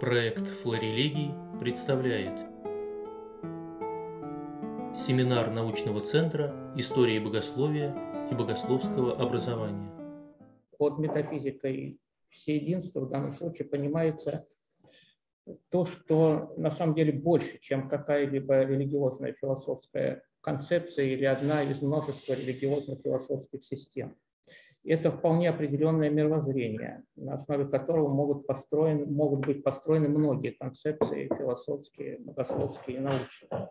Проект «Флорелегий» представляет Семинар научного центра истории богословия и богословского образования. Под метафизикой всеединства в данном случае понимается то, что на самом деле больше, чем какая-либо религиозная философская концепция или одна из множества религиозных философских систем – это вполне определенное мировоззрение, на основе которого могут, построены, могут быть построены многие концепции философские, богословские и научные.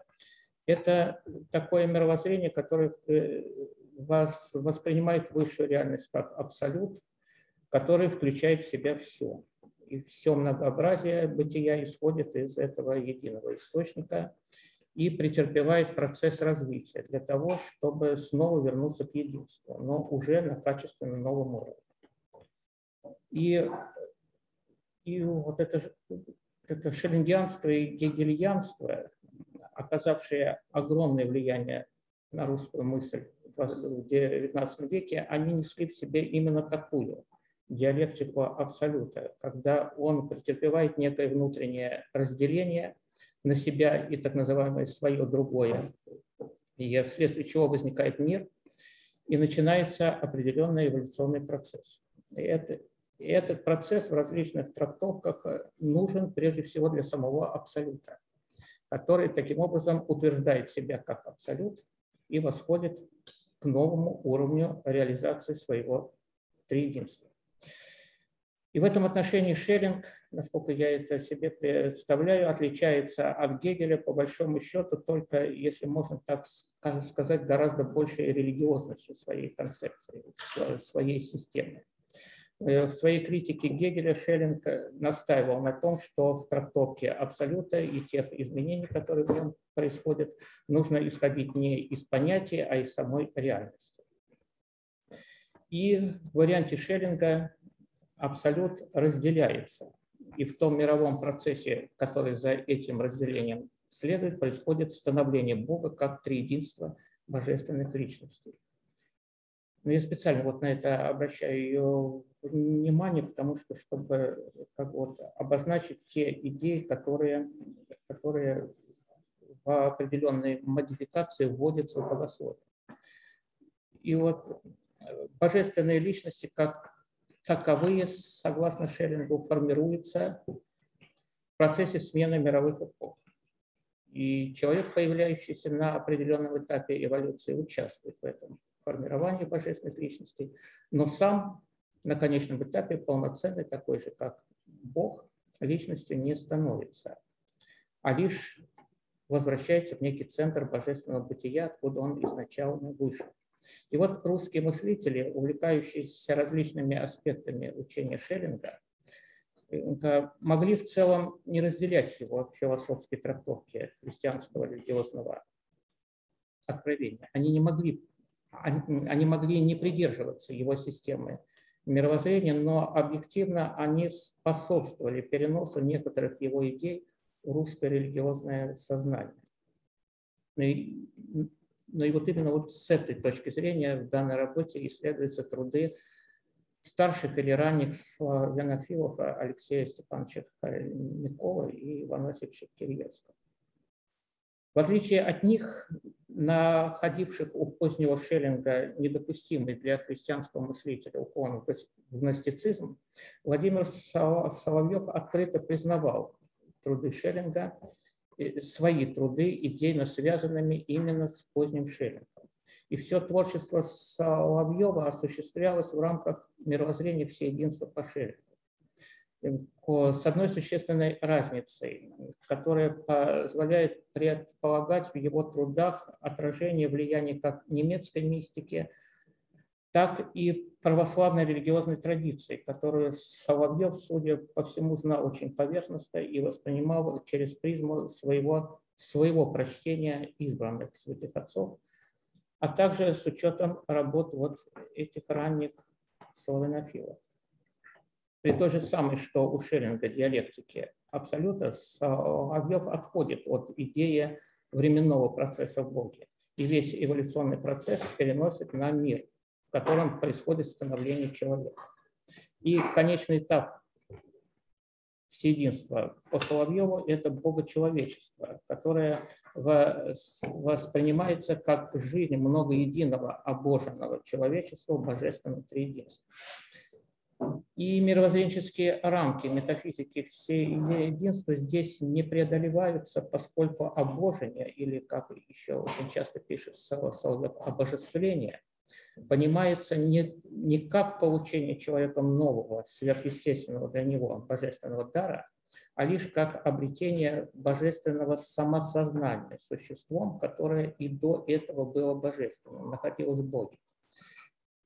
Это такое мировоззрение, которое э, вас воспринимает высшую реальность как абсолют, который включает в себя все. И все многообразие бытия исходит из этого единого источника – и претерпевает процесс развития для того, чтобы снова вернуться к единству, но уже на качественно новом уровне. И, и вот это, это шеллингианство и гегельянство, оказавшие огромное влияние на русскую мысль в XIX веке, они несли в себе именно такую диалектику абсолюта, когда он претерпевает некое внутреннее разделение – на себя и так называемое свое другое, и вследствие чего возникает мир, и начинается определенный эволюционный процесс. И, это, и этот процесс в различных трактовках нужен прежде всего для самого абсолюта, который таким образом утверждает себя как абсолют и восходит к новому уровню реализации своего триединства. И в этом отношении Шеллинг, насколько я это себе представляю, отличается от Гегеля по большому счету только, если можно так сказать, гораздо большей религиозностью своей концепции, своей системы. Э, в своей критике Гегеля Шеллинг настаивал на том, что в трактовке Абсолюта и тех изменений, которые в нем происходят, нужно исходить не из понятия, а из самой реальности. И в варианте Шеллинга абсолют разделяется. И в том мировом процессе, который за этим разделением следует, происходит становление Бога как триединства божественных личностей. Но я специально вот на это обращаю внимание, потому что, чтобы как вот обозначить те идеи, которые, которые в определенной модификации вводятся в богословие. И вот божественные личности как таковые, согласно Шеллингу, формируются в процессе смены мировых эпох. И человек, появляющийся на определенном этапе эволюции, участвует в этом формировании божественных личностей, но сам на конечном этапе полноценный, такой же, как Бог, личностью не становится, а лишь возвращается в некий центр божественного бытия, откуда он изначально вышел. И вот русские мыслители, увлекающиеся различными аспектами учения Шеллинга, э, могли в целом не разделять его философские трактовки христианского религиозного откровения. Они не могли, они могли не придерживаться его системы мировоззрения, но объективно они способствовали переносу некоторых его идей в русское религиозное сознание. Но и вот именно вот с этой точки зрения в данной работе исследуются труды старших или ранних славянофилов Алексея Степановича Хомякова и Ивана Васильевича Кириевского. В отличие от них, находивших у позднего Шеллинга недопустимый для христианского мыслителя уклон в гностицизм, Владимир Соловьев открыто признавал труды Шеллинга свои труды, идейно связанными именно с поздним Шеллингом. И все творчество Соловьева осуществлялось в рамках мировоззрения всеединства по Шеллингу. С одной существенной разницей, которая позволяет предполагать в его трудах отражение влияния как немецкой мистики, так и православной религиозной традиции, которую Соловьев, судя по всему, знал очень поверхностно и воспринимал через призму своего, своего прочтения избранных святых отцов, а также с учетом работ вот этих ранних славянофилов. При той же самой, что у Шеллинга диалектики абсолюта, Соловьев отходит от идеи временного процесса в Боге. И весь эволюционный процесс переносит на мир – в котором происходит становление человека. И конечный этап всеединства по Соловьеву – это богочеловечество, которое воспринимается как жизнь многоединого обоженного человечества в божественном триединстве. И мировоззренческие рамки метафизики всеединства здесь не преодолеваются, поскольку обожение, или, как еще очень часто пишет Соловьев, обожествление, понимается не, не как получение человеком нового, сверхъестественного для него божественного дара, а лишь как обретение божественного самосознания существом, которое и до этого было божественным, находилось в Боге.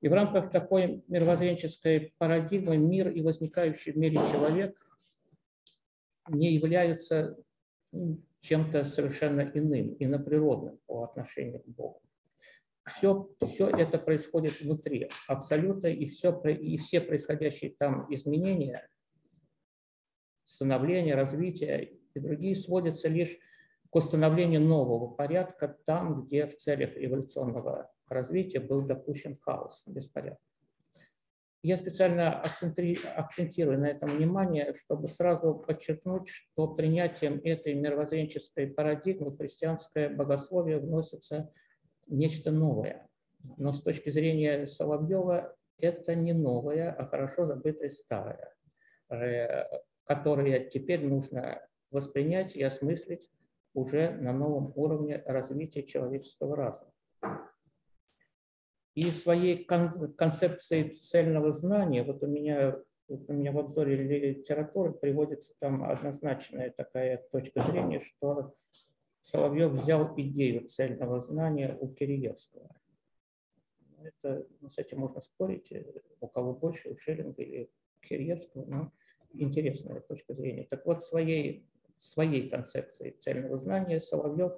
И в рамках такой мировоззренческой парадигмы мир и возникающий в мире человек не являются чем-то совершенно иным, иноприродным по отношению к Богу. Все, все это происходит внутри абсолюта, и, все, и все происходящие там изменения, становления, развития и другие сводятся лишь к установлению нового порядка там, где в целях эволюционного развития был допущен хаос, беспорядок. Я специально акцентирую на этом внимание, чтобы сразу подчеркнуть, что принятием этой мировоззренческой парадигмы христианское богословие вносится нечто новое. Но с точки зрения Соловьева это не новое, а хорошо забытое старое, э, которое теперь нужно воспринять и осмыслить уже на новом уровне развития человеческого разума. И своей концепции цельного знания, вот у меня, вот у меня в обзоре литературы приводится там однозначная такая точка зрения, что Соловьев взял идею цельного знания у Киреевского. Это, ну, с этим можно спорить, у кого больше, у Шеллинга или Киреевского, но интересная точка зрения. Так вот, своей, своей концепции цельного знания Соловьев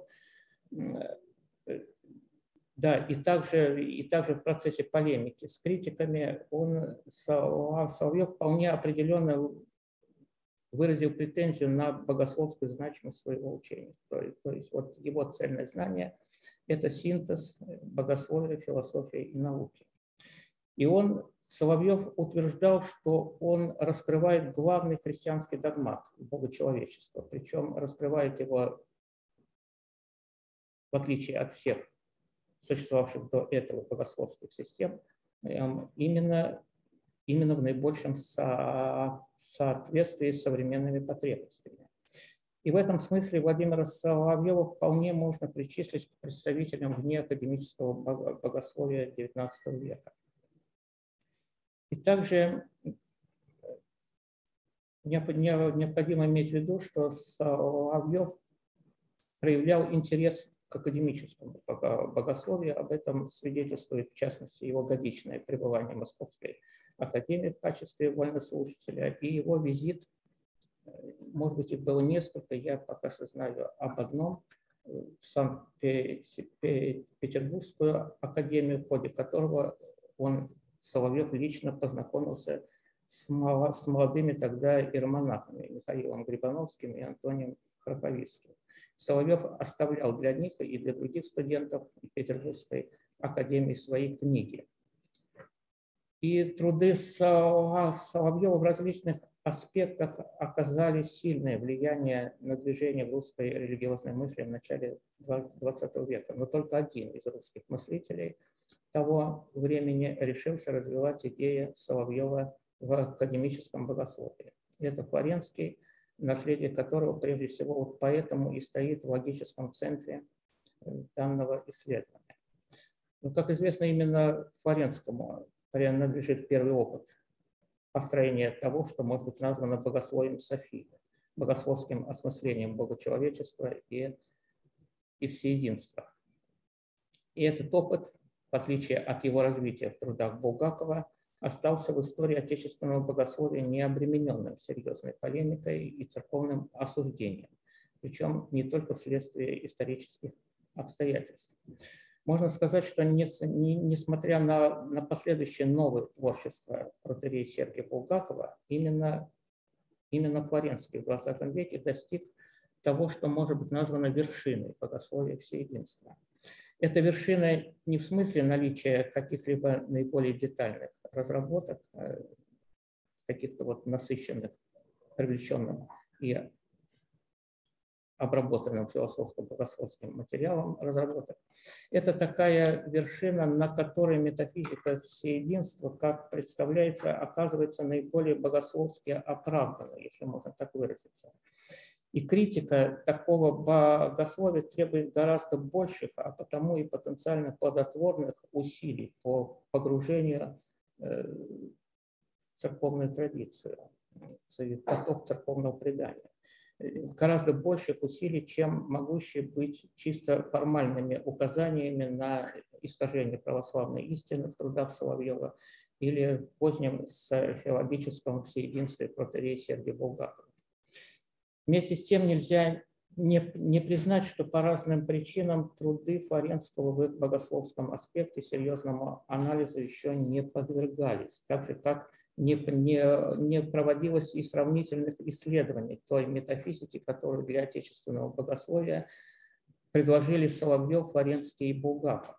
да, и также, и также в процессе полемики с критиками он, Соловьев вполне определенно выразил претензию на богословскую значимость своего учения. То, то есть вот его цельное знание – это синтез богословия, философии и науки. И он, Соловьев, утверждал, что он раскрывает главный христианский догмат богочеловечества, причем раскрывает его, в отличие от всех существовавших до этого богословских систем, эм, именно именно в наибольшем со соответствии с современными потребностями. И в этом смысле Владимира Соловьева вполне можно причислить к представителям вне академического богословия XIX века. И также необходимо иметь в виду, что Соловьев проявлял интерес к академическому богословию. Об этом свидетельствует, в частности, его годичное пребывание в Московской академии в качестве вольнослушателя и его визит, может быть, их было несколько, я пока что знаю об одном, в Санкт-Петербургскую академию, в ходе которого он, Соловьев, лично познакомился с молодыми тогда иеромонахами Михаилом Грибановским и Антонием Храповицким. Соловьев оставлял для них и для других студентов Петербургской академии свои книги. И труды Соловьева в различных аспектах оказали сильное влияние на движение в русской религиозной мысли в начале XX века. Но только один из русских мыслителей того времени решился развивать идеи Соловьева в академическом богословии. Это Флоренский, наследие которого прежде всего вот поэтому и стоит в логическом центре э, данного исследования. Но, как известно, именно Флоренскому принадлежит первый опыт построения того, что может быть названо богословием Софии, богословским осмыслением богочеловечества и, и всеединства. И этот опыт, в отличие от его развития в трудах Булгакова, остался в истории отечественного богословия необремененным серьезной полемикой и церковным осуждением, причем не только вследствие исторических обстоятельств. Можно сказать, что не, не, несмотря на, на последующее новое творчество протерея Сергия Булгакова, именно, именно Флоренский в 20 веке достиг того, что может быть названо вершиной богословия всеединства. Это вершина не в смысле наличия каких-либо наиболее детальных разработок, э, каких-то вот насыщенных привлеченным и обработанным философско-богословским материалом разработок. Это такая вершина, на которой метафизика всеединства, как представляется, оказывается наиболее богословски оправданной, если можно так выразиться. И критика такого богословия требует гораздо больших, а потому и потенциально плодотворных усилий по погружению э, в церковную традицию, поток церковного предания гораздо больших усилий, чем могущие быть чисто формальными указаниями на искажение православной истины в трудах Соловьева или в позднем филологическом всеединстве протерея Сергия Булгакова. Вместе с тем нельзя не, не признать, что по разным причинам труды Флоренского в их богословском аспекте серьезному анализу еще не подвергались, так же как не, не, не проводилось и сравнительных исследований той метафизики, которую для отечественного богословия предложили Соловьев, Флоренский и Булгаков.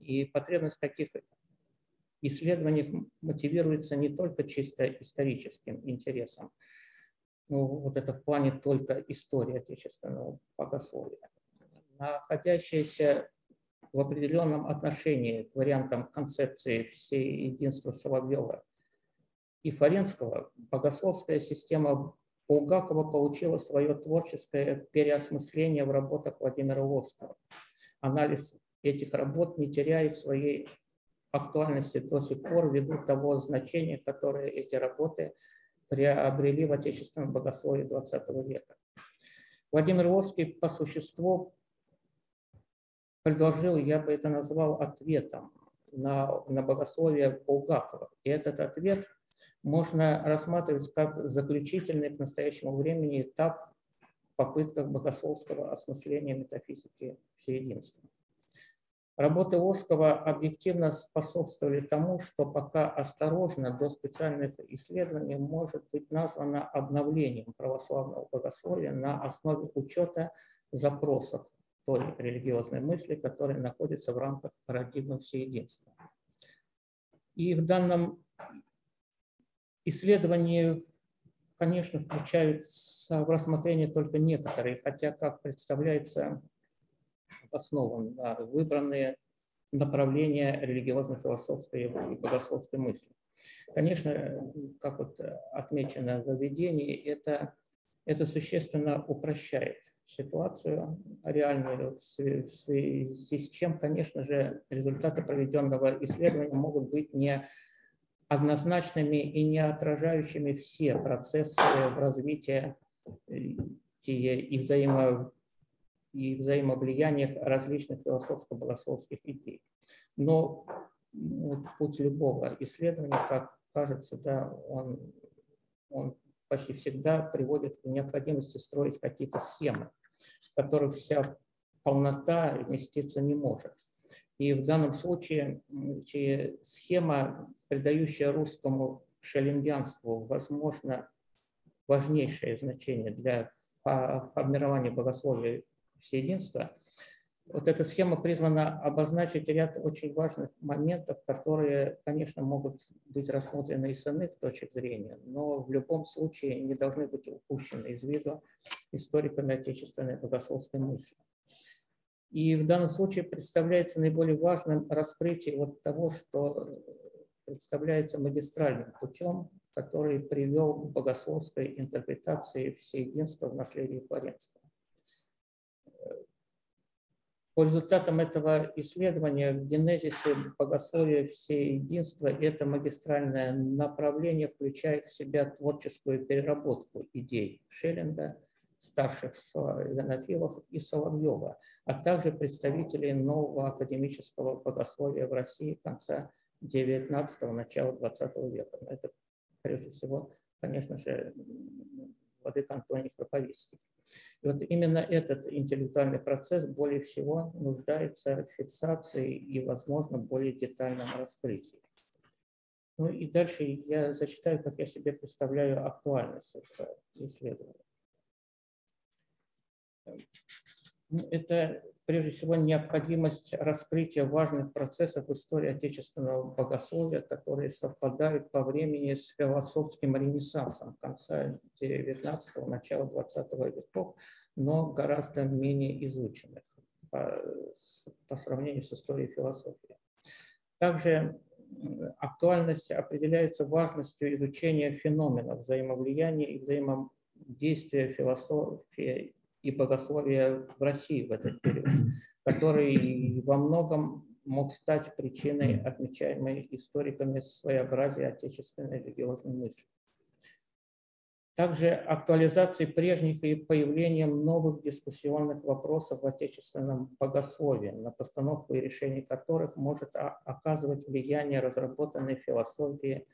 И потребность таких исследований мотивируется не только чисто историческим интересом, ну, вот это в плане только истории отечественного богословия, находящаяся в определенном отношении к вариантам концепции всей единства Соловьева и Фаренского, богословская система Булгакова получила свое творческое переосмысление в работах Владимира Ловского. Анализ этих работ не теряет своей актуальности до сих пор ввиду того значения, которое эти работы приобрели в отечественном богословии XX века. Владимир Ловский по существу предложил, я бы это назвал ответом на, на богословие Булгакова. И этот ответ можно рассматривать как заключительный к настоящему времени этап в попытках богословского осмысления метафизики всеединства. Работы Оскова объективно способствовали тому, что пока осторожно до специальных исследований может быть названо обновлением православного богословия на основе учета запросов той религиозной мысли, которая находится в рамках парадигмы всеединства. И в данном исследовании, конечно, включают в рассмотрение только некоторые, хотя, как представляется, основан на выбранные направления религиозно-философской и богословской мысли. Конечно, как вот отмечено в введении, это, это существенно упрощает ситуацию реальную, в связи с чем, конечно же, результаты проведенного исследования могут быть не однозначными и не отражающими все процессы в развитии и взаимо и взаимовлияниях различных философско-богословских идей. Но вот, путь любого исследования, как кажется, да, он, он почти всегда приводит к необходимости строить какие-то схемы, в которых вся полнота вместиться не может. И в данном случае схема, придающая русскому шеллингианству, возможно, важнейшее значение для формирования богословия всеединства. Вот эта схема призвана обозначить ряд очень важных моментов, которые, конечно, могут быть рассмотрены из иных точек зрения, но в любом случае не должны быть упущены из виду историками отечественной богословской мысли. И в данном случае представляется наиболее важным раскрытие вот того, что представляется магистральным путем, который привел к богословской интерпретации всеединства в наследии Флоренского. По результатам этого исследования в генезисе богословия всеединства это магистральное направление включает в себя творческую переработку идей Шеллинга, старших славянофилов и Соловьева, а также представителей нового академического богословия в России конца XIX – начала XX века. Это прежде всего, конечно же, владыка Антоний Храповицкий. И вот именно этот интеллектуальный процесс более всего нуждается в фиксации и, возможно, более детальном раскрытии. Ну и дальше я зачитаю, как я себе представляю актуальность этого исследования. Это прежде всего необходимость раскрытия важных процессов истории отечественного богословия, которые совпадают по времени с философским ренессансом конца XIX – начала XX веков, но гораздо менее изученных по, по сравнению с историей философии. Также актуальность определяется важностью изучения феноменов взаимовлияния и взаимодействия философии и богословия в России в этот период, который во многом мог стать причиной отмечаемой историками своеобразия отечественной религиозной мысли. Также актуализации прежних и появлением новых дискуссионных вопросов в отечественном богословии, на постановку и решение которых может оказывать влияние разработанной философии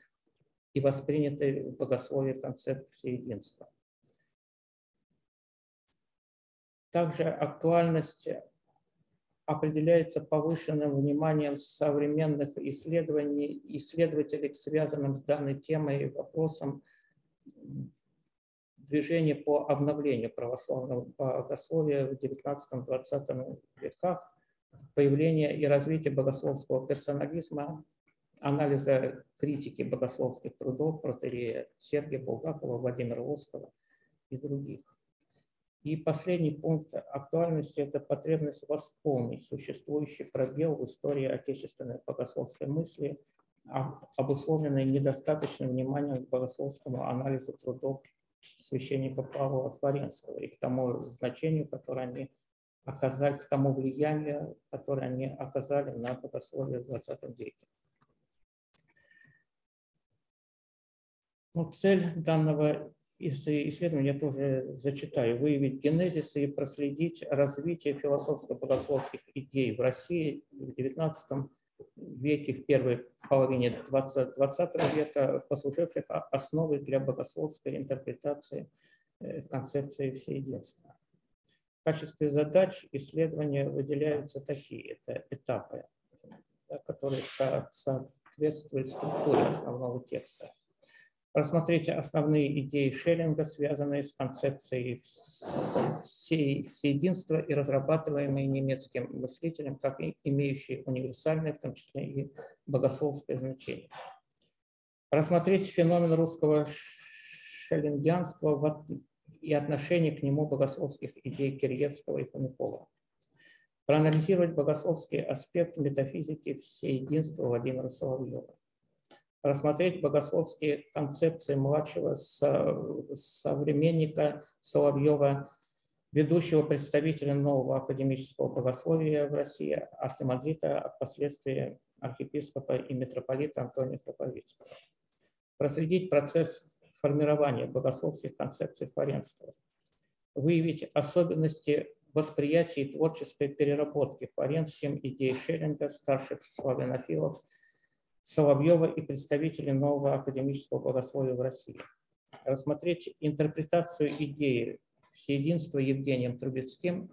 и воспринятой в богословии концепции единства. Также актуальность определяется повышенным вниманием современных исследований, исследователей, связанным с данной темой и вопросом движения по обновлению православного богословия в XIX-XX веках, появление и развитие богословского персонализма, анализа критики богословских трудов протерея Сергия Булгакова, Владимира Воскова и других. И последний пункт актуальности – это потребность восполнить существующий пробел в истории отечественной богословской мысли, обусловленной недостаточным вниманием к богословскому анализу трудов священника Павла Флоренского и к тому значению, которое они оказали, к тому влиянию, которое они оказали на богословие в XX веке. Ну, цель данного из исследования я тоже зачитаю, выявить генезис и проследить развитие философско-богословских идей в России в XIX веке, в первой половине 20, 20 века, послуживших основой для богословской интерпретации э, концепции всеединства. В качестве задач исследования выделяются такие это этапы, которые соответствуют структуре основного текста – Рассмотрите основные идеи Шеллинга, связанные с концепцией всеединства и разрабатываемые немецким мыслителем, как имеющие универсальное, в том числе и богословское значение. Рассмотреть феномен русского шеллингианства и отношение к нему богословских идей Киреевского и Хомякова. Проанализировать богословский аспект метафизики всеединства Владимира Соловьева рассмотреть богословские концепции младшего современника Соловьева, ведущего представителя нового академического богословия в России, архимандрита, а впоследствии архиепископа и митрополита Антония Храповицкого. Проследить процесс формирования богословских концепций Флоренского. Выявить особенности восприятия и творческой переработки Флоренским идей Шеллинга, старших славянофилов – Соловьева и представителей нового академического богословия в России. Рассмотреть интерпретацию идеи всеединства Евгением Трубецким,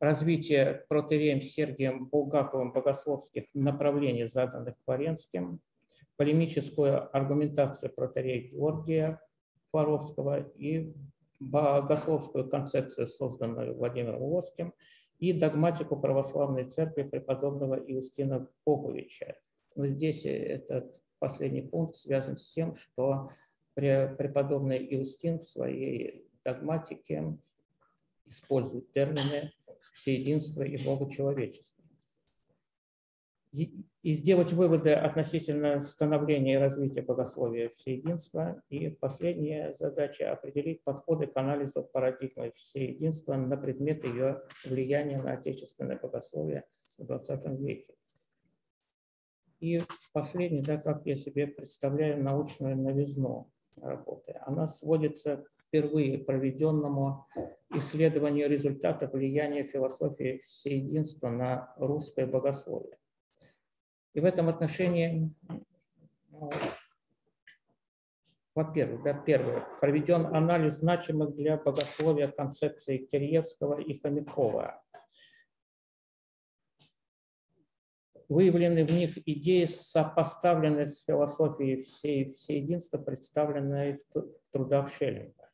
развитие протереем Сергием Булгаковым богословских направлений, заданных Флоренским, полемическую аргументацию протерея Георгия Флоровского и богословскую концепцию, созданную Владимиром Воским, и догматику православной церкви преподобного Иустина Поповича, но здесь этот последний пункт связан с тем, что преподобный Иустин в своей догматике использует термины всеединства и богочеловечества. И сделать выводы относительно становления и развития богословия всеединства. И последняя задача – определить подходы к анализу парадигмы всеединства на предмет ее влияния на отечественное богословие в XX веке. И последний, да, как я себе представляю научную новизну работы. Она сводится к впервые проведенному исследованию результатов влияния философии всеединства на русское богословие. И в этом отношении, ну, во-первых, да, первое, проведен анализ значимых для богословия концепций Киреевского и Хомякова выявлены в них идеи, сопоставленные с философией всей, всей единства, представленной в трудах Шеллинга.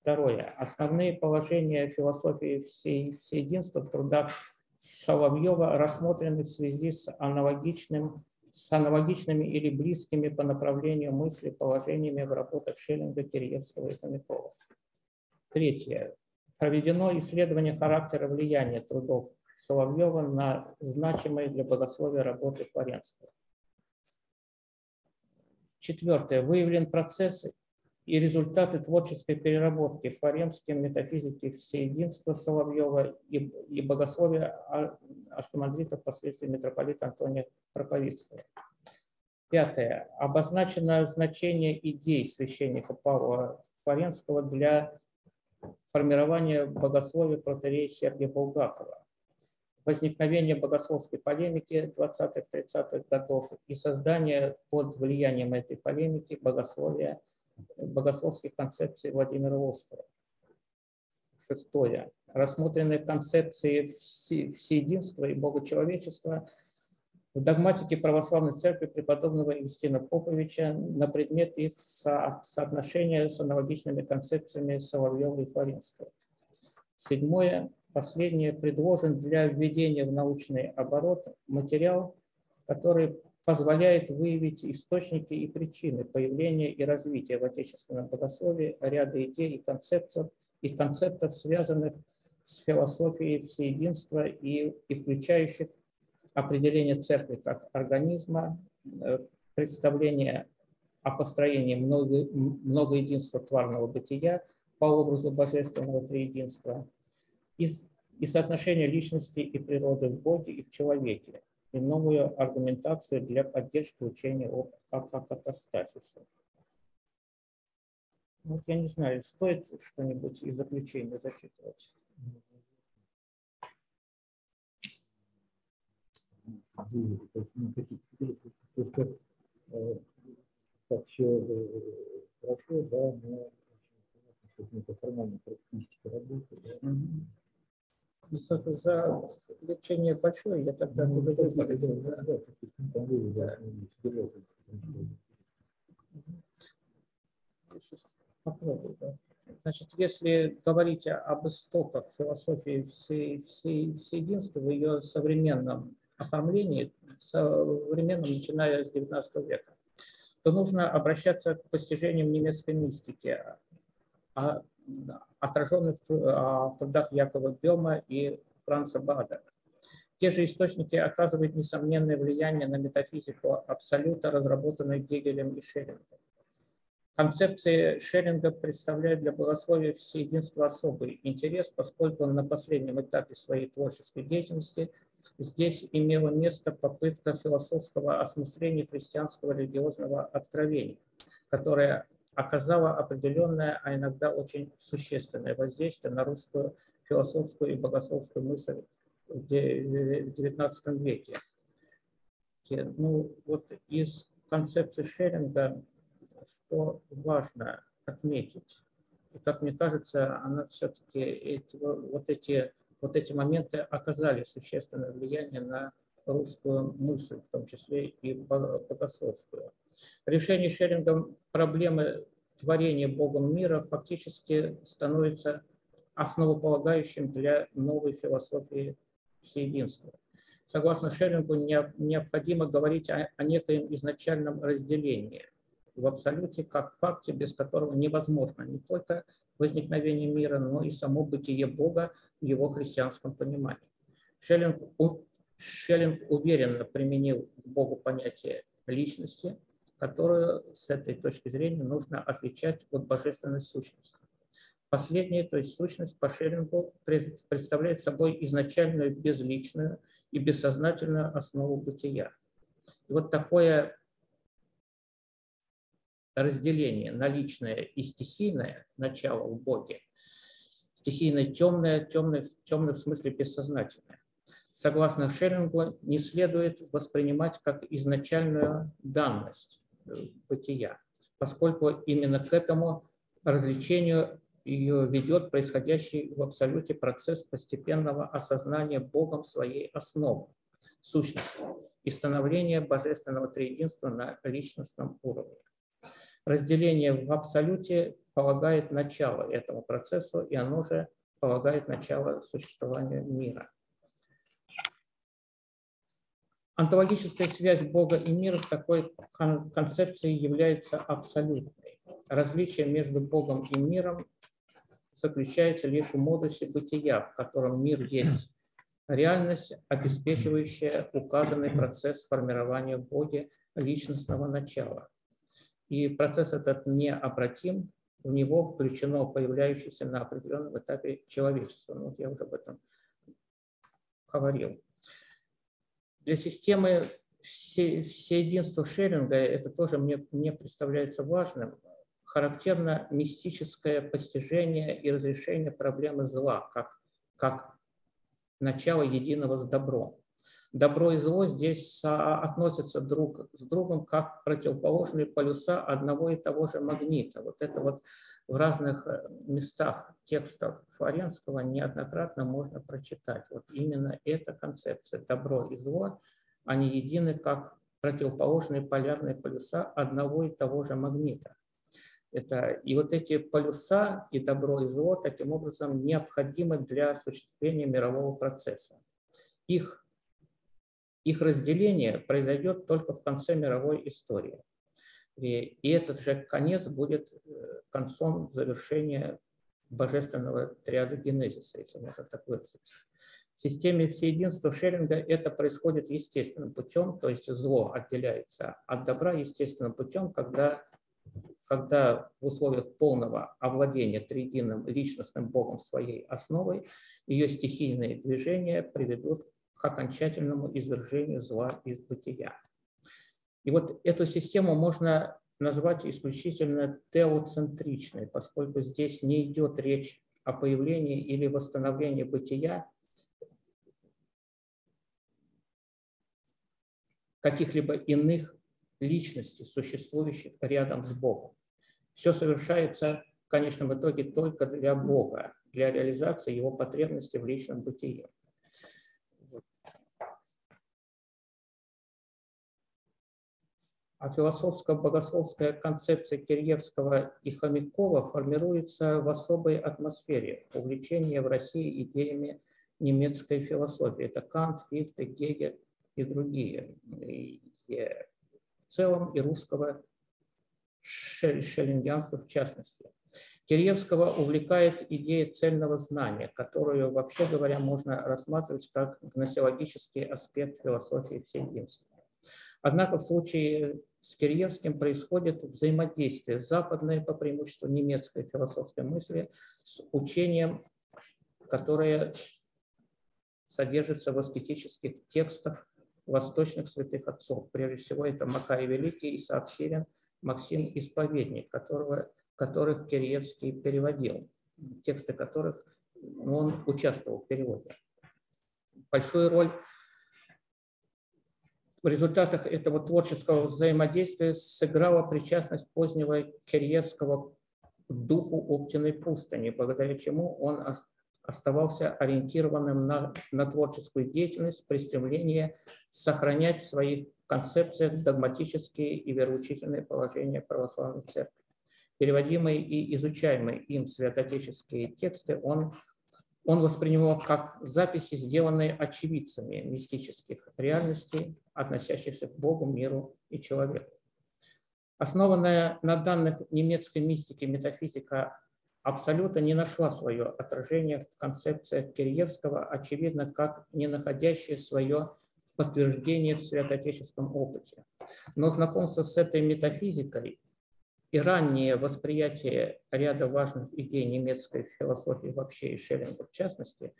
Второе. Основные положения философии всеединства в трудах Соловьева рассмотрены в связи с, аналогичным, с аналогичными или близкими по направлению мысли положениями в работах Шеллинга, Киреевского и Хомякова. Третье. Проведено исследование характера влияния трудов Соловьева на значимые для богословия работы Флоренского. Четвертое. Выявлен процесс и результаты творческой переработки флоренским метафизики всеединства Соловьева и, и богословия архимандрита, впоследствии митрополита Антония Проповицкого. Пятое. Обозначено значение идей священника Павла Флоренского для формирования богословия протерея Сергия Булгакова возникновение богословской полемики 20-30-х годов и создание под влиянием этой полемики богословия богословских концепций Владимира Оскара. Шестое. Рассмотрены концепции всеединства и богочеловечества в догматике православной церкви преподобного Юстина Поповича на предмет их со соотношения с аналогичными концепциями Соловьева и Флоренского. Седьмое, последнее, предложен для введения в научный оборот материал, который позволяет выявить источники и причины появления и развития в отечественном богословии ряда идей и концептов, и концептов, связанных с философией всеединства и, и включающих определение церкви как организма, э, представление о построении много, многоединства тварного бытия по образу божественного триединства и, и соотношение личности и природы в Боге и в человеке, и новую аргументацию для поддержки учения об апокатастасисе. Вот я не знаю, стоит что-нибудь из заключения зачитывать. Так все хорошо, да, но это формально характеристика работы. Да за лечение большое, я тогда ну, буду выборы. Попробую, да. Значит, если говорить об истоках философии всей, всей, всеединства в ее современном оформлении, современном, начиная с XIX века, то нужно обращаться к постижениям немецкой мистики, а отраженных в трудах Якова Бема и Франца Бада. Те же источники оказывают несомненное влияние на метафизику абсолюта, разработанную Гегелем и Шерингом. Концепции Шеринга представляют для богословия всеединства особый интерес, поскольку на последнем этапе своей творческой деятельности здесь имела место попытка философского осмысления христианского религиозного откровения, которое оказала определенное, а иногда очень существенное воздействие на русскую философскую и богословскую мысль в XIX веке. Ну, вот из концепции Шеринга, что важно отметить, и как мне кажется, она все-таки эти, вот, эти, вот эти моменты оказали существенное влияние на русскую мысль, в том числе и богословскую. Решение Шерингом проблемы творения Богом мира фактически становится основополагающим для новой философии всеединства. Согласно Шерингу, необходимо говорить о, о некоем изначальном разделении в абсолюте как факте, без которого невозможно не только возникновение мира, но и само бытие Бога в его христианском понимании. Шеллинг Шеллинг уверенно применил к Богу понятие личности, которую с этой точки зрения нужно отличать от божественной сущности. Последняя, то есть сущность по Шеллингу, представляет собой изначальную безличную и бессознательную основу бытия. И вот такое разделение на личное и стихийное начало в Боге, стихийное темное, темное, темное в смысле бессознательное, согласно Шеллингу, не следует воспринимать как изначальную данность э, бытия, поскольку именно к этому развлечению ее ведет происходящий в абсолюте процесс постепенного осознания Богом своей основы, сущности и становления божественного триединства на личностном уровне. Разделение в абсолюте полагает начало этому процессу, и оно же полагает начало существованию мира. Онтологическая связь Бога и мира в такой концепции является абсолютной. Различие между Богом и миром заключается лишь в модусе бытия, в котором мир есть реальность, обеспечивающая указанный процесс формирования в Боге личностного начала. И процесс этот необратим, в него включено появляющееся на определенном этапе человечество. Ну, вот я уже об этом говорил. Для системы все, всеединства шеринга это тоже мне, мне представляется важным. Характерно мистическое постижение и разрешение проблемы зла, как, как начало единого с добром. Добро и зло здесь относятся друг с другом как противоположные полюса одного и того же магнита. Вот это вот в разных э, местах текстов Флоренского неоднократно можно прочитать. Вот именно эта концепция добро и зло, они едины как противоположные полярные полюса одного и того же магнита. Это, и вот эти полюса и добро и зло таким образом необходимы для осуществления мирового процесса. Их, их разделение произойдет только в конце мировой истории. И, и этот же конец будет э, концом завершения божественного триада генезиса, если можно так выразиться. В системе всеединства Шеринга это происходит естественным путем, то есть зло отделяется от добра естественным путем, когда когда в условиях полного овладения триединым личностным Богом своей основой ее стихийные движения приведут к окончательному извержению зла из бытия. И вот эту систему можно назвать исключительно теоцентричной, поскольку здесь не идет речь о появлении или восстановлении бытия каких-либо иных личностей, существующих рядом с Богом. Все совершается в конечном итоге только для Бога, для реализации его потребностей в личном бытии. А философско-богословская концепция Киреевского и Хомякова формируется в особой атмосфере увлечения в России идеями немецкой философии. Это Кант, Фихте, Гегель и другие. И в целом и русского шеллингианства в частности. Киреевского увлекает идея цельного знания, которую, вообще говоря, можно рассматривать как гносеологический аспект философии всеединства. Однако в случае с Киреевским происходит взаимодействие западной, по преимуществу немецкой философской мысли, с учением, которое содержится в аскетических текстах восточных святых отцов. Прежде всего это Макарий Великий, Исаак Сирин – Максим Исповедник, которого, которых Киреевский переводил, тексты которых ну, он участвовал в переводе. Большую роль в результатах этого творческого взаимодействия сыграла причастность позднего Киреевского к духу Оптиной пустыни, благодаря чему он оставался ориентированным на, на творческую деятельность при стремлении сохранять в своих концепциях догматические и вероучительные положения православной церкви. Переводимые и изучаемые им святотеческие тексты он, он воспринимал как записи, сделанные очевидцами мистических реальностей, относящихся к Богу, миру и человеку. Основанная на данных немецкой мистики метафизика абсолютно не нашла свое отражение в концепциях Киреевского, очевидно, как не находящее свое подтверждение в святоотеческом опыте. Но знакомство с этой метафизикой и раннее восприятие ряда важных идей немецкой философии вообще и Шеллинга в частности,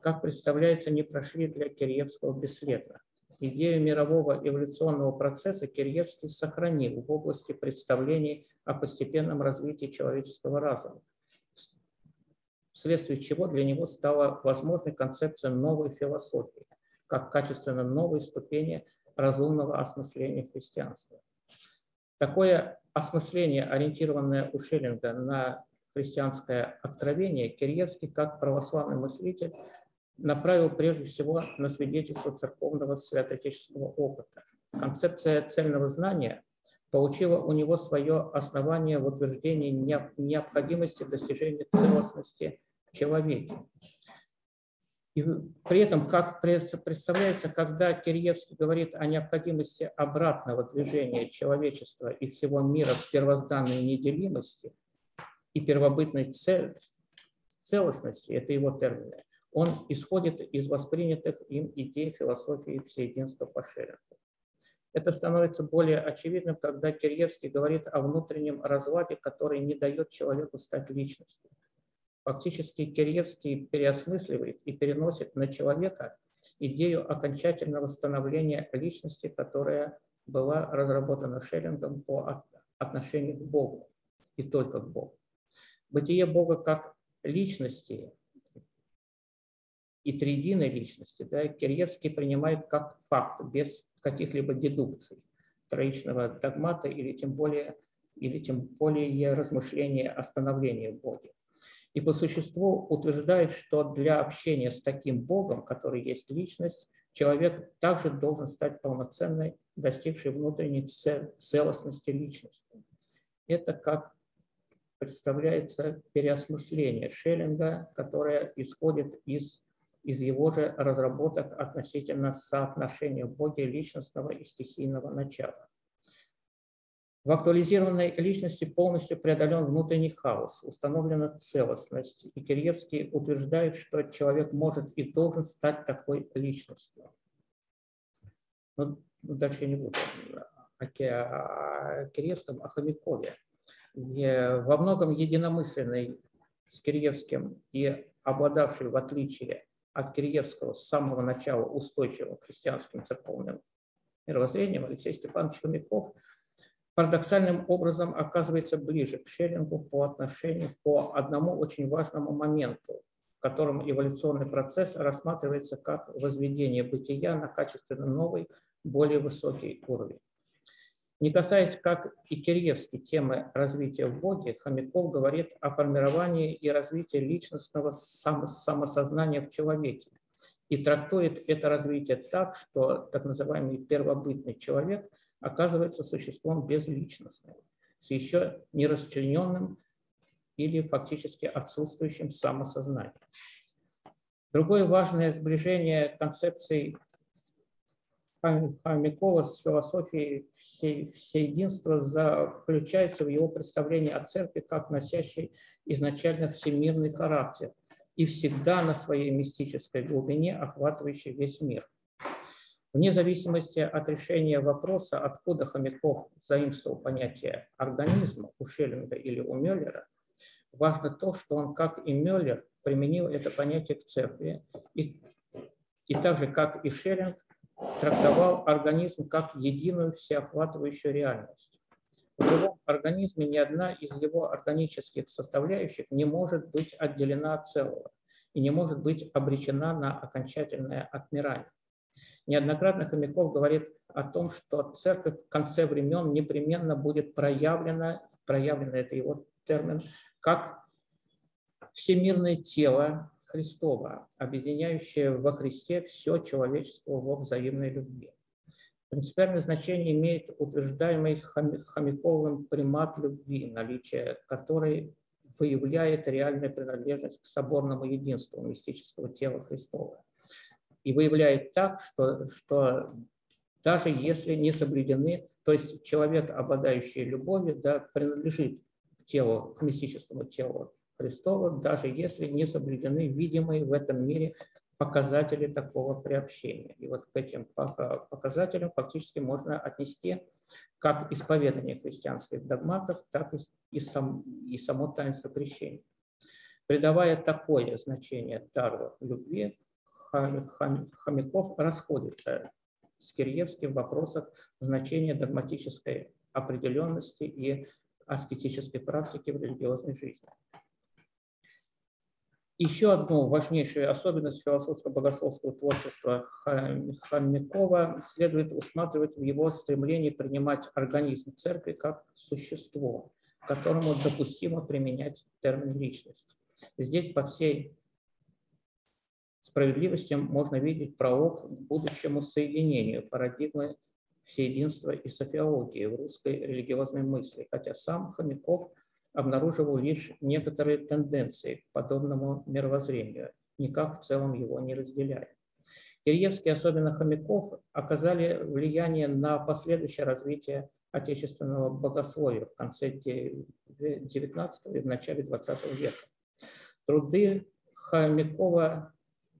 как представляется, не прошли для Киреевского бесследно. Идею мирового эволюционного процесса Киреевский сохранил в области представлений о постепенном развитии человеческого разума, вследствие чего для него стала возможной концепция новой философии, как качественно новой ступени разумного осмысления христианства. Такое осмысление, ориентированное у Шеллинга на христианское откровение, Кирьевский, как православный мыслитель, направил прежде всего на свидетельство церковного святоотеческого опыта. Концепция цельного знания получила у него свое основание в утверждении необходимости достижения целостности человеке. И при этом, как представляется, когда Киреевский говорит о необходимости обратного движения человечества и всего мира в первозданной неделимости и первобытной целостности, это его термины, он исходит из воспринятых им идей философии всеединства по Шерингу. Это становится более очевидным, когда Киреевский говорит о внутреннем разваде, который не дает человеку стать личностью. Фактически Киреевский переосмысливает и переносит на человека идею окончательного становления личности, которая была разработана Шеллингом по отношению к Богу и только к Богу. Бытие Бога как личности и триединой личности да, Киреевский принимает как факт, без каких-либо дедукций, троичного догмата или тем более, или тем более размышления о становлении в Боге и по существу утверждает, что для общения с таким Богом, который есть личность, человек также должен стать полноценной, достигшей внутренней целостности личности. Это как представляется переосмысление Шеллинга, которое исходит из, из его же разработок относительно соотношения в Боге личностного и стихийного начала. В актуализированной личности полностью преодолен внутренний хаос, установлена целостность, и Киреевский утверждает, что человек может и должен стать такой личностью. Ну, дальше я не буду о Киреевском, о Хомякове. Во многом единомысленный с Киреевским и обладавший, в отличие от Киреевского, с самого начала устойчивым христианским церковным мировоззрением, Алексей Степанович Хомяков – парадоксальным образом оказывается ближе к Шеллингу по отношению по одному очень важному моменту, в котором эволюционный процесс рассматривается как возведение бытия на качественно новый, более высокий уровень. Не касаясь, как и Кирьевский, темы развития в Боге, Хомяков говорит о формировании и развитии личностного самосознания в человеке и трактует это развитие так, что так называемый первобытный человек – оказывается существом безличностным, с еще не расчлененным или фактически отсутствующим самосознанием. Другое важное сближение концепций Хомякова с философией всеединства заключается в его представлении о церкви как носящей изначально всемирный характер и всегда на своей мистической глубине охватывающей весь мир – Вне зависимости от решения вопроса, откуда Хомяков заимствовал понятие организма у Шеллинга или у Мюллера, важно то, что он, как и Мюллер, применил это понятие к церкви и, и так же, как и Шеллинг, трактовал организм как единую всеохватывающую реальность. В живом организме ни одна из его органических составляющих не может быть отделена от целого и не может быть обречена на окончательное отмирание. Неоднократно Хомяков говорит о том, что церковь в конце времен непременно будет проявлена, проявлена это его термин, как всемирное тело Христова, объединяющее во Христе все человечество во взаимной любви. Принципиальное значение имеет утверждаемый Хомяковым примат любви, наличие которой выявляет реальную принадлежность к соборному единству мистического тела Христова и выявляет так, что, что даже если не соблюдены, то есть человек, обладающий любовью, да, принадлежит к телу, к мистическому телу Христова, даже если не соблюдены видимые в этом мире показатели такого приобщения. И вот к этим показателям фактически можно отнести как исповедание христианских догматов, так и, и, сам, и само таинство крещения. Придавая такое значение дару любви, Хомяков расходится с Кирьевским в вопросах значения догматической определенности и аскетической практики в религиозной жизни. Еще одну важнейшую особенность философско-богословского творчества Хомякова следует усматривать в его стремлении принимать организм церкви как существо, которому допустимо применять термин личность. Здесь по всей справедливости можно видеть пролог к будущему соединению парадигмы всеединства и софиологии в русской религиозной мысли, хотя сам Хомяков обнаруживал лишь некоторые тенденции к подобному мировоззрению, никак в целом его не разделяя. Киреевский, особенно Хомяков, оказали влияние на последующее развитие отечественного богословия в конце XIX и в начале XX века. Труды Хомякова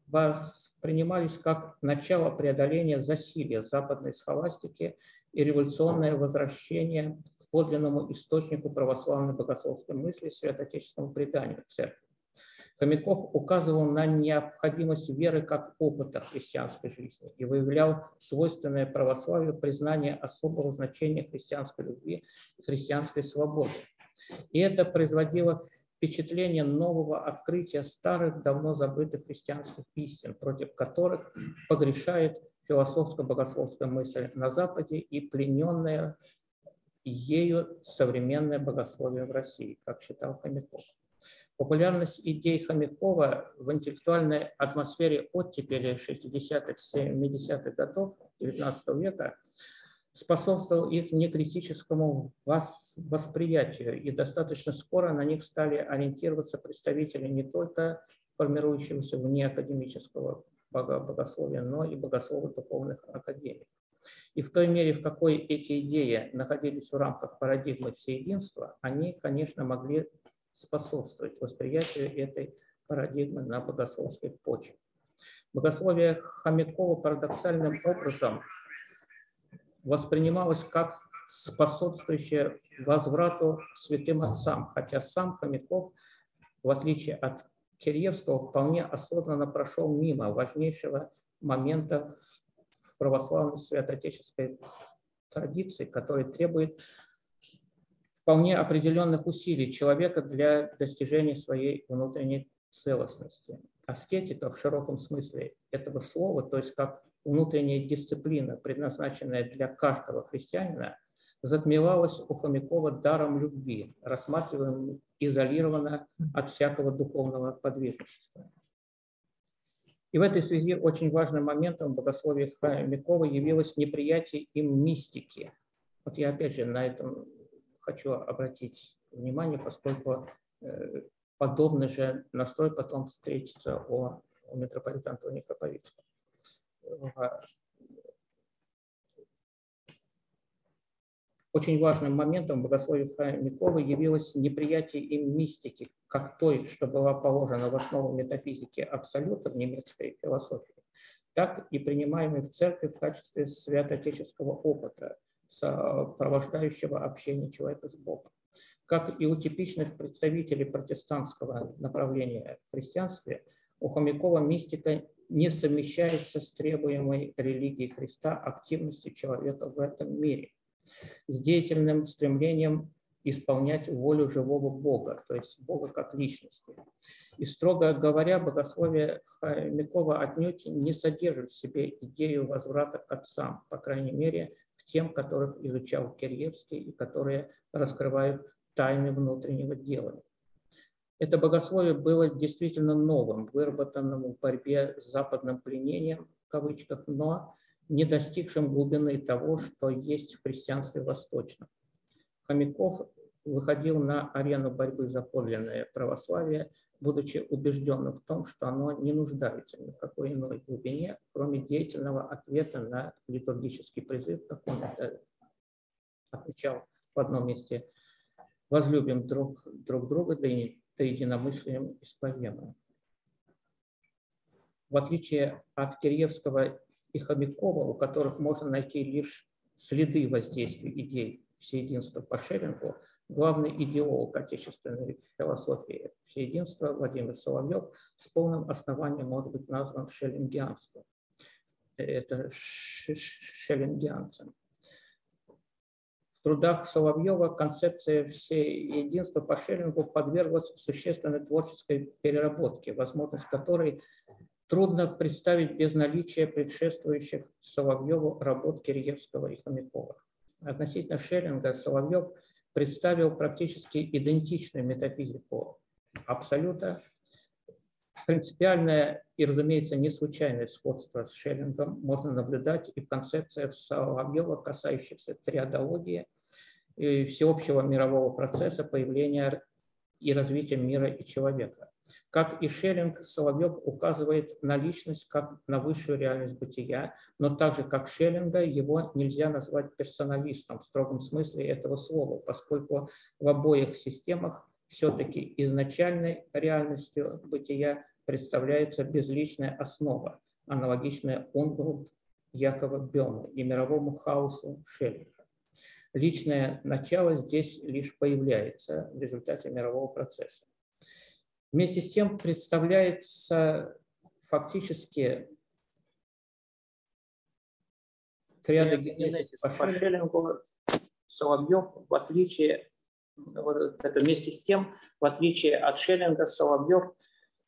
воспринимались как начало преодоления засилия западной схоластики и революционное возвращение к подлинному источнику православной богословской мысли святоотечественному преданию церкви. Хомяков указывал на необходимость веры как опыта христианской жизни и выявлял свойственное православию признание особого значения христианской любви и христианской свободы. И это производило впечатление нового открытия старых, давно забытых христианских истин, против которых погрешает философско-богословская мысль на Западе и плененная ею современное богословие в России, как считал Хомяков. Популярность идей Хомякова в интеллектуальной атмосфере оттепели 60-х, 70-х годов XIX века способствовал их некритическому восприятию, и достаточно скоро на них стали ориентироваться представители не только формирующегося вне академического богословия, но и богословов духовных академий. И в той мере, в какой эти идеи находились в рамках парадигмы всеединства, они, конечно, могли способствовать восприятию этой парадигмы на богословской почве. Богословие Хомякова парадоксальным образом воспринималось как способствующее возврату к святым отцам, хотя сам Хомяков, в отличие от Киреевского, вполне осознанно прошел мимо важнейшего момента в православной святоотеческой традиции, который требует вполне определенных усилий человека для достижения своей внутренней целостности. Аскетика в широком смысле этого слова, то есть как внутренняя дисциплина, предназначенная для каждого христианина, затмевалась у Хомякова даром любви, рассматриваемым изолированно от всякого духовного подвижничества. И в этой связи очень важным моментом в богословии Хомякова явилось неприятие им мистики. Вот я опять же на этом хочу обратить внимание, поскольку э, подобный же настрой потом встретится у, у митрополита Антония Храповицкого. Очень важным моментом в богословии Хомякова явилось неприятие им мистики, как той, что была положена в основу метафизики абсолюта в немецкой философии, так и принимаемой в церкви в качестве святоотеческого опыта, сопровождающего общение человека с Богом. Как и у типичных представителей протестантского направления в христианстве, у Хомякова мистика не совмещается с требуемой религией Христа активностью человека в этом мире, с деятельным стремлением исполнять волю живого Бога, то есть Бога как личности. И строго говоря, богословие Хомякова отнюдь не содержит в себе идею возврата к отцам, по крайней мере, тем, которых изучал Кирьевский и которые раскрывают тайны внутреннего дела. Это богословие было действительно новым, выработанным в борьбе с западным пленением, в кавычках, но не достигшим глубины того, что есть в христианстве восточном. Хомяков выходил на арену борьбы за подлинное православие, будучи убежденным в том, что оно не нуждается ни в какой иной глубине, кроме деятельного ответа на литургический призыв, как он это отмечал в одном месте, возлюбим друг, друг друга, да, и, единомыслием исповедуем. В отличие от Киреевского и Хомякова, у которых можно найти лишь следы воздействия идей всеединства по Шерингу, главный идеолог отечественной философии всеединства Владимир Соловьев с полным основанием может быть назван шеллингианством. Это шеллингианцем. Трудах Соловьева концепция всеединства по Шеллингу подверглась существенной творческой переработке, возможность которой трудно представить без наличия предшествующих Соловьеву работ Киреевского и Хомякова. Относительно Шеллинга Соловьев – представил практически идентичную метафизику абсолюта, Принципиальное и, разумеется, не случайное сходство с Шеллингом можно наблюдать и в концепциях Соловьева, касающихся триадологии всеобщего мирового процесса появления и развития мира и человека. Как и Шеллинг, Соловьев указывает на личность как на высшую реальность бытия, но также как Шеллинга его нельзя назвать персоналистом в строгом смысле этого слова, поскольку в обоих системах все-таки изначальной реальностью бытия представляется безличная основа, аналогичная Унгрут Якова Бёна и мировому хаосу Шеллинга. Личное начало здесь лишь появляется в результате мирового процесса. Вместе с тем представляется фактически триадогенезис по Шеллингу Соловьев, в отличие, вот это вместе с тем, в отличие от Шеллинга, Соловьев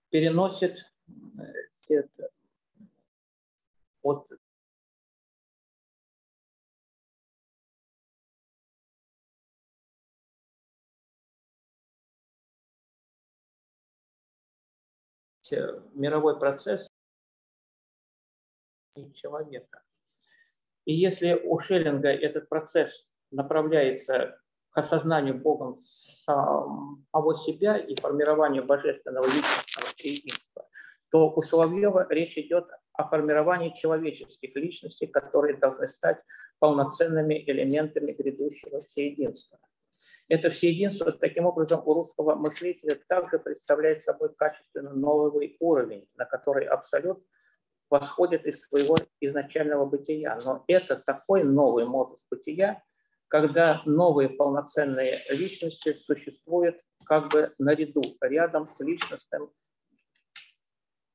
переносит э, это, от мировой процесс человека. И если у Шеллинга этот процесс направляется к осознанию Богом самого себя и формированию божественного личностного единства, то у Соловьева речь идет о формировании человеческих личностей, которые должны стать полноценными элементами грядущего всеединства. Это всеединство, таким образом, у русского мыслителя также представляет собой качественно новый уровень, на который абсолют восходит из своего изначального бытия. Но это такой новый модус бытия, когда новые полноценные личности существуют как бы наряду, рядом с личностным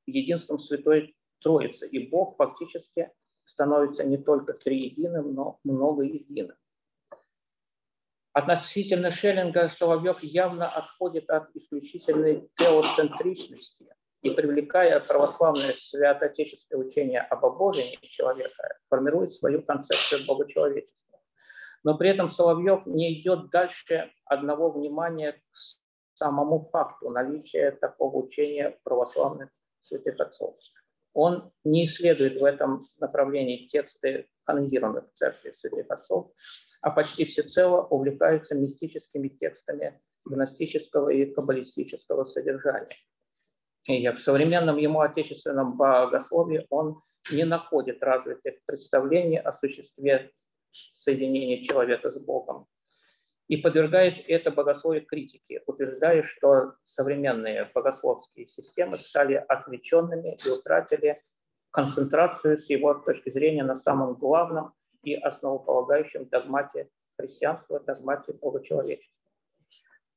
единством Святой Троицы. И Бог фактически становится не только триединым, но многоединым. Относительно Шеллинга Соловьев явно отходит от исключительной теоцентричности и, привлекая православное святоотеческое учение об обожении человека, формирует свою концепцию богочеловечества. Но при этом Соловьев не идет дальше одного внимания к самому факту наличия такого учения православных святых отцов. Он не исследует в этом направлении тексты канонизированных церкви святых отцов, а почти всецело увлекаются мистическими текстами гностического и каббалистического содержания. И в современном ему отечественном богословии он не находит развитых представлений о существе соединения человека с Богом и подвергает это богословие критике, утверждая, что современные богословские системы стали отвлеченными и утратили концентрацию с его точки зрения на самом главном и основополагающем догмате христианства, догмате Богочеловечества.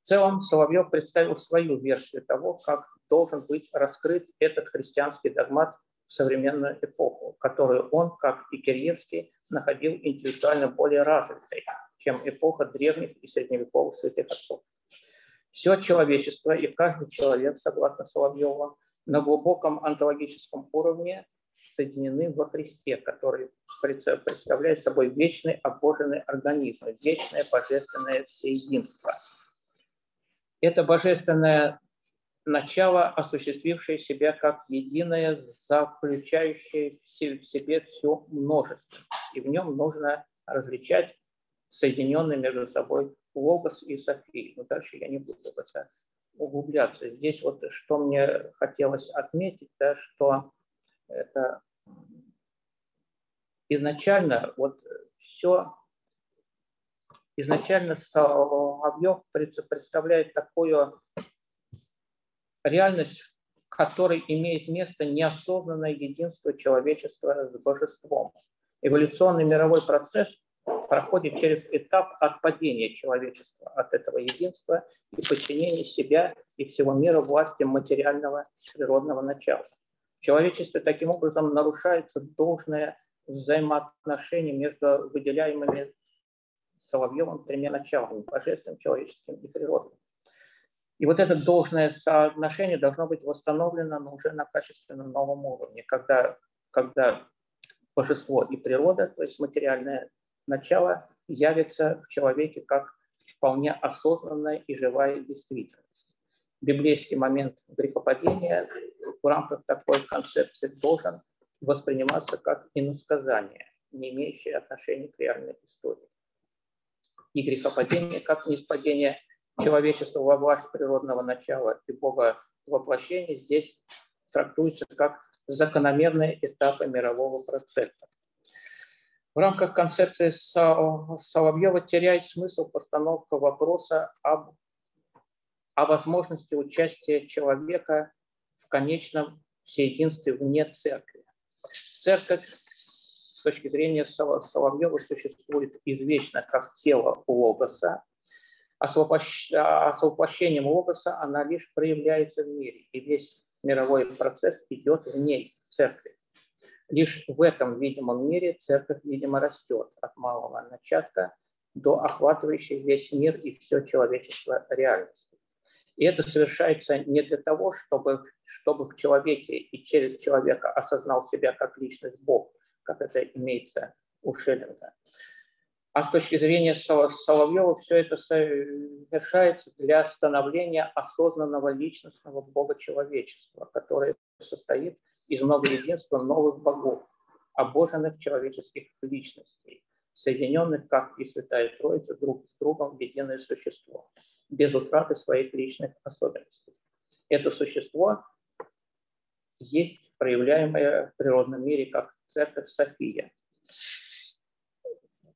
В целом Соловьев представил свою версию того, как должен быть раскрыт этот христианский догмат в современную эпоху, которую он, как и Кирьевский, находил интеллектуально более развитой, чем эпоха древних и средневековых святых отцов. Все человечество и каждый человек, согласно Соловьеву, на глубоком онтологическом уровне соединены во Христе, который представляет собой вечный обоженный организм, вечное божественное всеединство. Это божественное начало, осуществившее себя как единое, заключающее в себе все множество. И в нем нужно различать соединенные между собой логос и софий. Но дальше я не буду в это углубляться. Здесь вот что мне хотелось отметить, да, что это изначально вот все изначально Соловьев представляет такую реальность, которой имеет место неосознанное единство человечества с божеством. Эволюционный мировой процесс проходит через этап отпадения человечества от этого единства и подчинения себя и всего мира власти материального природного начала. В человечестве таким образом нарушается должное взаимоотношение между выделяемыми Соловьевым тремя началами – божественным, человеческим и природным. И вот это должное соотношение должно быть восстановлено но уже на качественно новом уровне, когда, когда божество и природа, то есть материальное начало, явится в человеке как вполне осознанная и живая действительность. Библейский момент грехопадения в рамках такой концепции должен восприниматься как иносказание, не имеющее отношения к реальной истории. И грехопадение, как ниспадение человечества во власть природного начала и Бога воплощения, здесь трактуется как закономерные этапы мирового процесса. В рамках концепции Соловьева теряет смысл постановка вопроса об, о возможности участия человека в конечном всеединстве вне церкви. Церковь с точки зрения Соловьева существует извечно как тело Логоса, а с воплощением Логоса она лишь проявляется в мире, и весь мировой процесс идет в ней, в церкви. Лишь в этом видимом мире церковь, видимо, растет от малого начатка до охватывающей весь мир и все человечество реальности. И это совершается не для того, чтобы, чтобы в человеке и через человека осознал себя как личность Бог, как это имеется у Шеллинга. А с точки зрения Соловьева все это совершается для становления осознанного личностного Бога человечества, которое состоит из многоединства новых богов, обоженных человеческих личностей, соединенных, как и Святая Троица, друг с другом в единое существо, без утраты своих личных особенностей. Это существо есть проявляемое в природном мире как церковь София.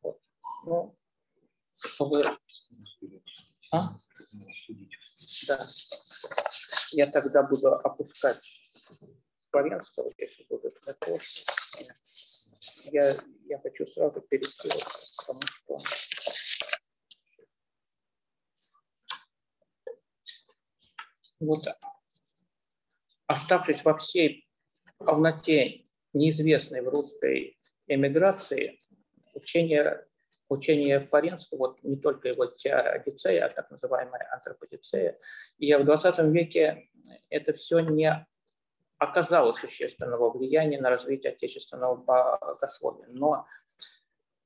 Вот. Ну, чтобы... А? Да. Я тогда буду опускать Флоренского, если будут вопросы. Я, я хочу сразу перейти, потому что вот оставшись во всей полноте неизвестной в русской эмиграции, учение, учение Флоренского, вот не только его теодицея, а так называемая антроподицея, и в 20 веке это все не оказало существенного влияния на развитие отечественного богословия. Но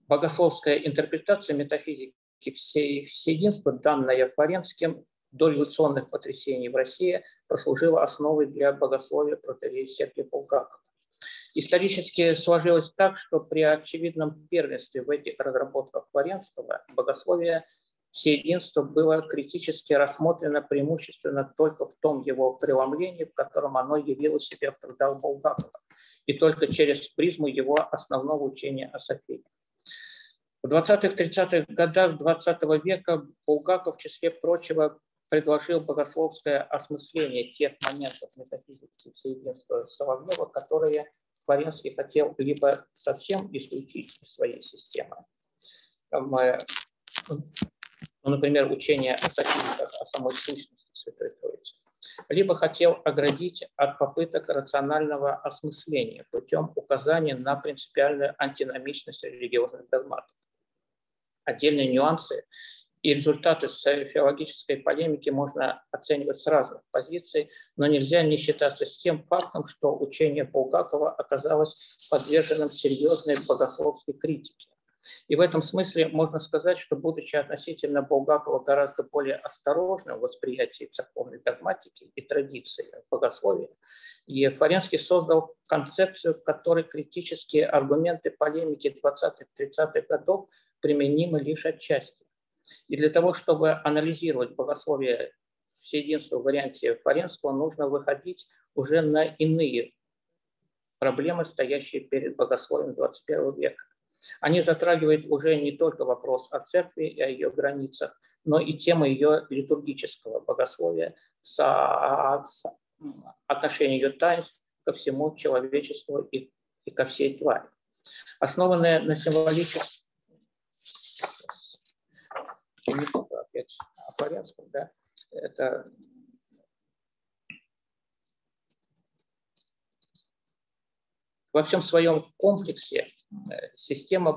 богословская интерпретация метафизики всей, всеединства, данная Флоренским до революционных потрясений в России, послужила основой для богословия протерея Сергия Булгакова. Исторически сложилось так, что при очевидном первенстве в этих разработках Флоренского богословие все единство было критически рассмотрено преимущественно только в том его преломлении, в котором оно явило себя в трудах Булгакова, и только через призму его основного учения о Софии. В 20-30-х годах 20 века Булгаков, в числе прочего, предложил богословское осмысление тех моментов метафизики всеединства Соловьева, которые Флоренский хотел либо совсем исключить из своей системы, ну, например, учение о самой сущности Святой Троицы, либо хотел оградить от попыток рационального осмысления путем указания на принципиальную антиномичность религиозных догматов. Отдельные нюансы и результаты софиологической полемики можно оценивать с разных позиций, но нельзя не считаться с тем фактом, что учение Булгакова оказалось подверженным серьезной богословской критике и в этом смысле можно сказать, что будучи относительно Булгакова гораздо более осторожным в восприятии церковной догматики и традиции богословия, и Флоренский создал концепцию, которой критические аргументы полемики 20-30-х годов применимы лишь отчасти. И для того, чтобы анализировать богословие всеединства в варианте Флоренского, нужно выходить уже на иные проблемы, стоящие перед богословием 21 века. Они затрагивают уже не только вопрос о церкви и о ее границах, но и тему ее литургического богословия, отношения ее таинств ко всему человечеству и, и ко всей твари. Основанная на символическом опять о порядке, да, это во всем своем комплексе э, система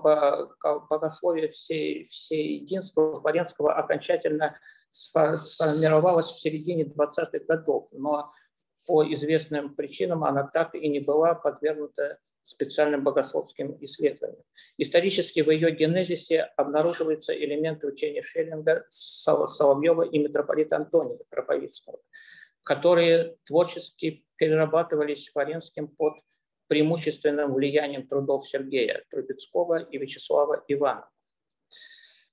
богословия всей, всей единства Флоренского окончательно сформировалась в середине 20-х годов, но по известным причинам она так и не была подвергнута специальным богословским исследованиям. Исторически в ее генезисе обнаруживаются элементы учения Шеллинга, Соловьева и митрополита Антония Троповицкого – которые творчески перерабатывались Фаренским под преимущественным влиянием трудов Сергея Трубецкого и Вячеслава Иванова.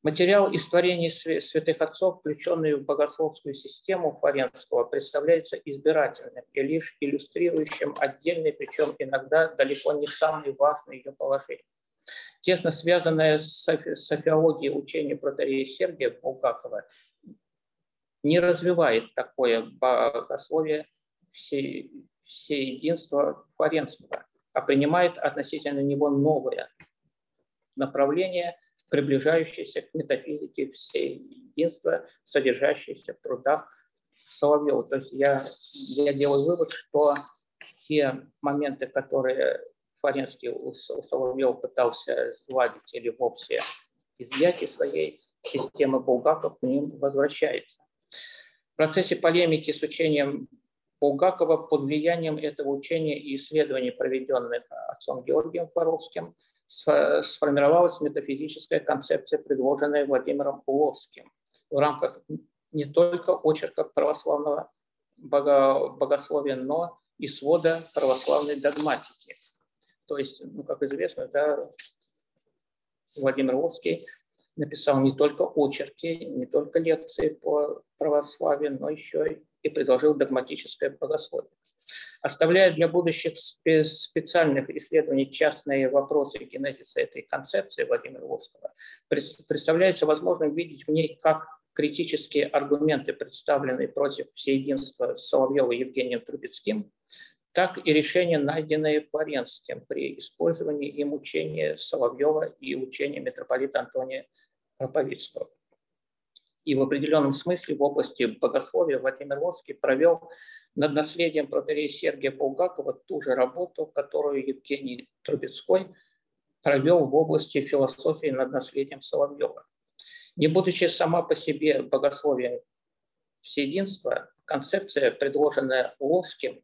Материал из творений святых отцов, включенный в богословскую систему Фаренского, представляется избирательным и лишь иллюстрирующим отдельный, причем иногда далеко не самый важный ее положение. Тесно связанное с софиологией учения протерея Сергия Булгакова не развивает такое богословие все, все единство Фаренского, а принимает относительно него новое направление – приближающиеся к метафизике всей единства, содержащиеся в трудах Соловьева. То есть я, я делаю вывод, что те моменты, которые Флоренский у Соловьева пытался сгладить или вовсе изъять из своей системы Булгаков, к ним возвращается. В процессе полемики с учением Булгакова под влиянием этого учения и исследований, проведенных отцом Георгием Фаровским, сформировалась метафизическая концепция, предложенная Владимиром Уловским в рамках не только очерка православного богословия, но и свода православной догматики. То есть, ну, как известно, да, Владимир Уловский написал не только очерки, не только лекции по православию, но еще и предложил догматическое богословие. Оставляя для будущих специальных исследований частные вопросы генезиса этой концепции Владимира Волского, представляется возможным видеть в ней как критические аргументы, представленные против всеединства Соловьева и Евгением Трубецким, так и решения, найденные Флоренским при использовании им учения Соловьева и учения митрополита Антония Проповицкого. И в определенном смысле в области богословия Владимир Волский провел над наследием протерея Сергия Булгакова ту же работу, которую Евгений Трубецкой провел в области философии над наследием Соловьева. Не будучи сама по себе богословием всеединства, концепция, предложенная Ловским,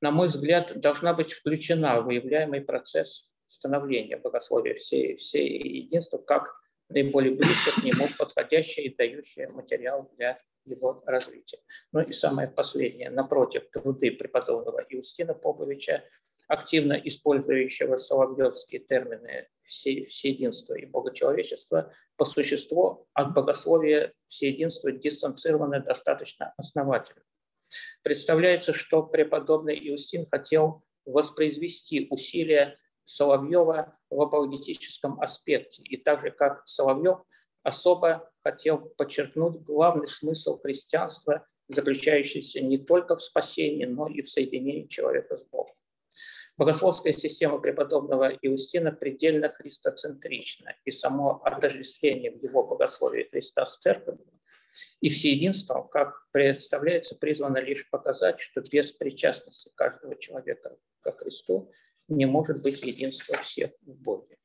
на мой взгляд, должна быть включена в выявляемый процесс становления богословия всей, всей единства как наиболее близко к нему подходящее и дающее материал для его развития. Ну и самое последнее, напротив, труды преподобного Иустина Поповича, активно использующего соловьевские термины всеединства и богочеловечества, по существу от богословия всеединства дистанцированы достаточно основательно. Представляется, что преподобный Иустин хотел воспроизвести усилия Соловьева в апологетическом аспекте, и так же, как Соловьев особо хотел подчеркнуть главный смысл христианства, заключающийся не только в спасении, но и в соединении человека с Богом. Богословская система преподобного Иустина предельно христоцентрична, и само отождествление в его богословии Христа с церковью и всеединством, как представляется, призвано лишь показать, что без причастности каждого человека ко Христу не может быть единства всех в Боге.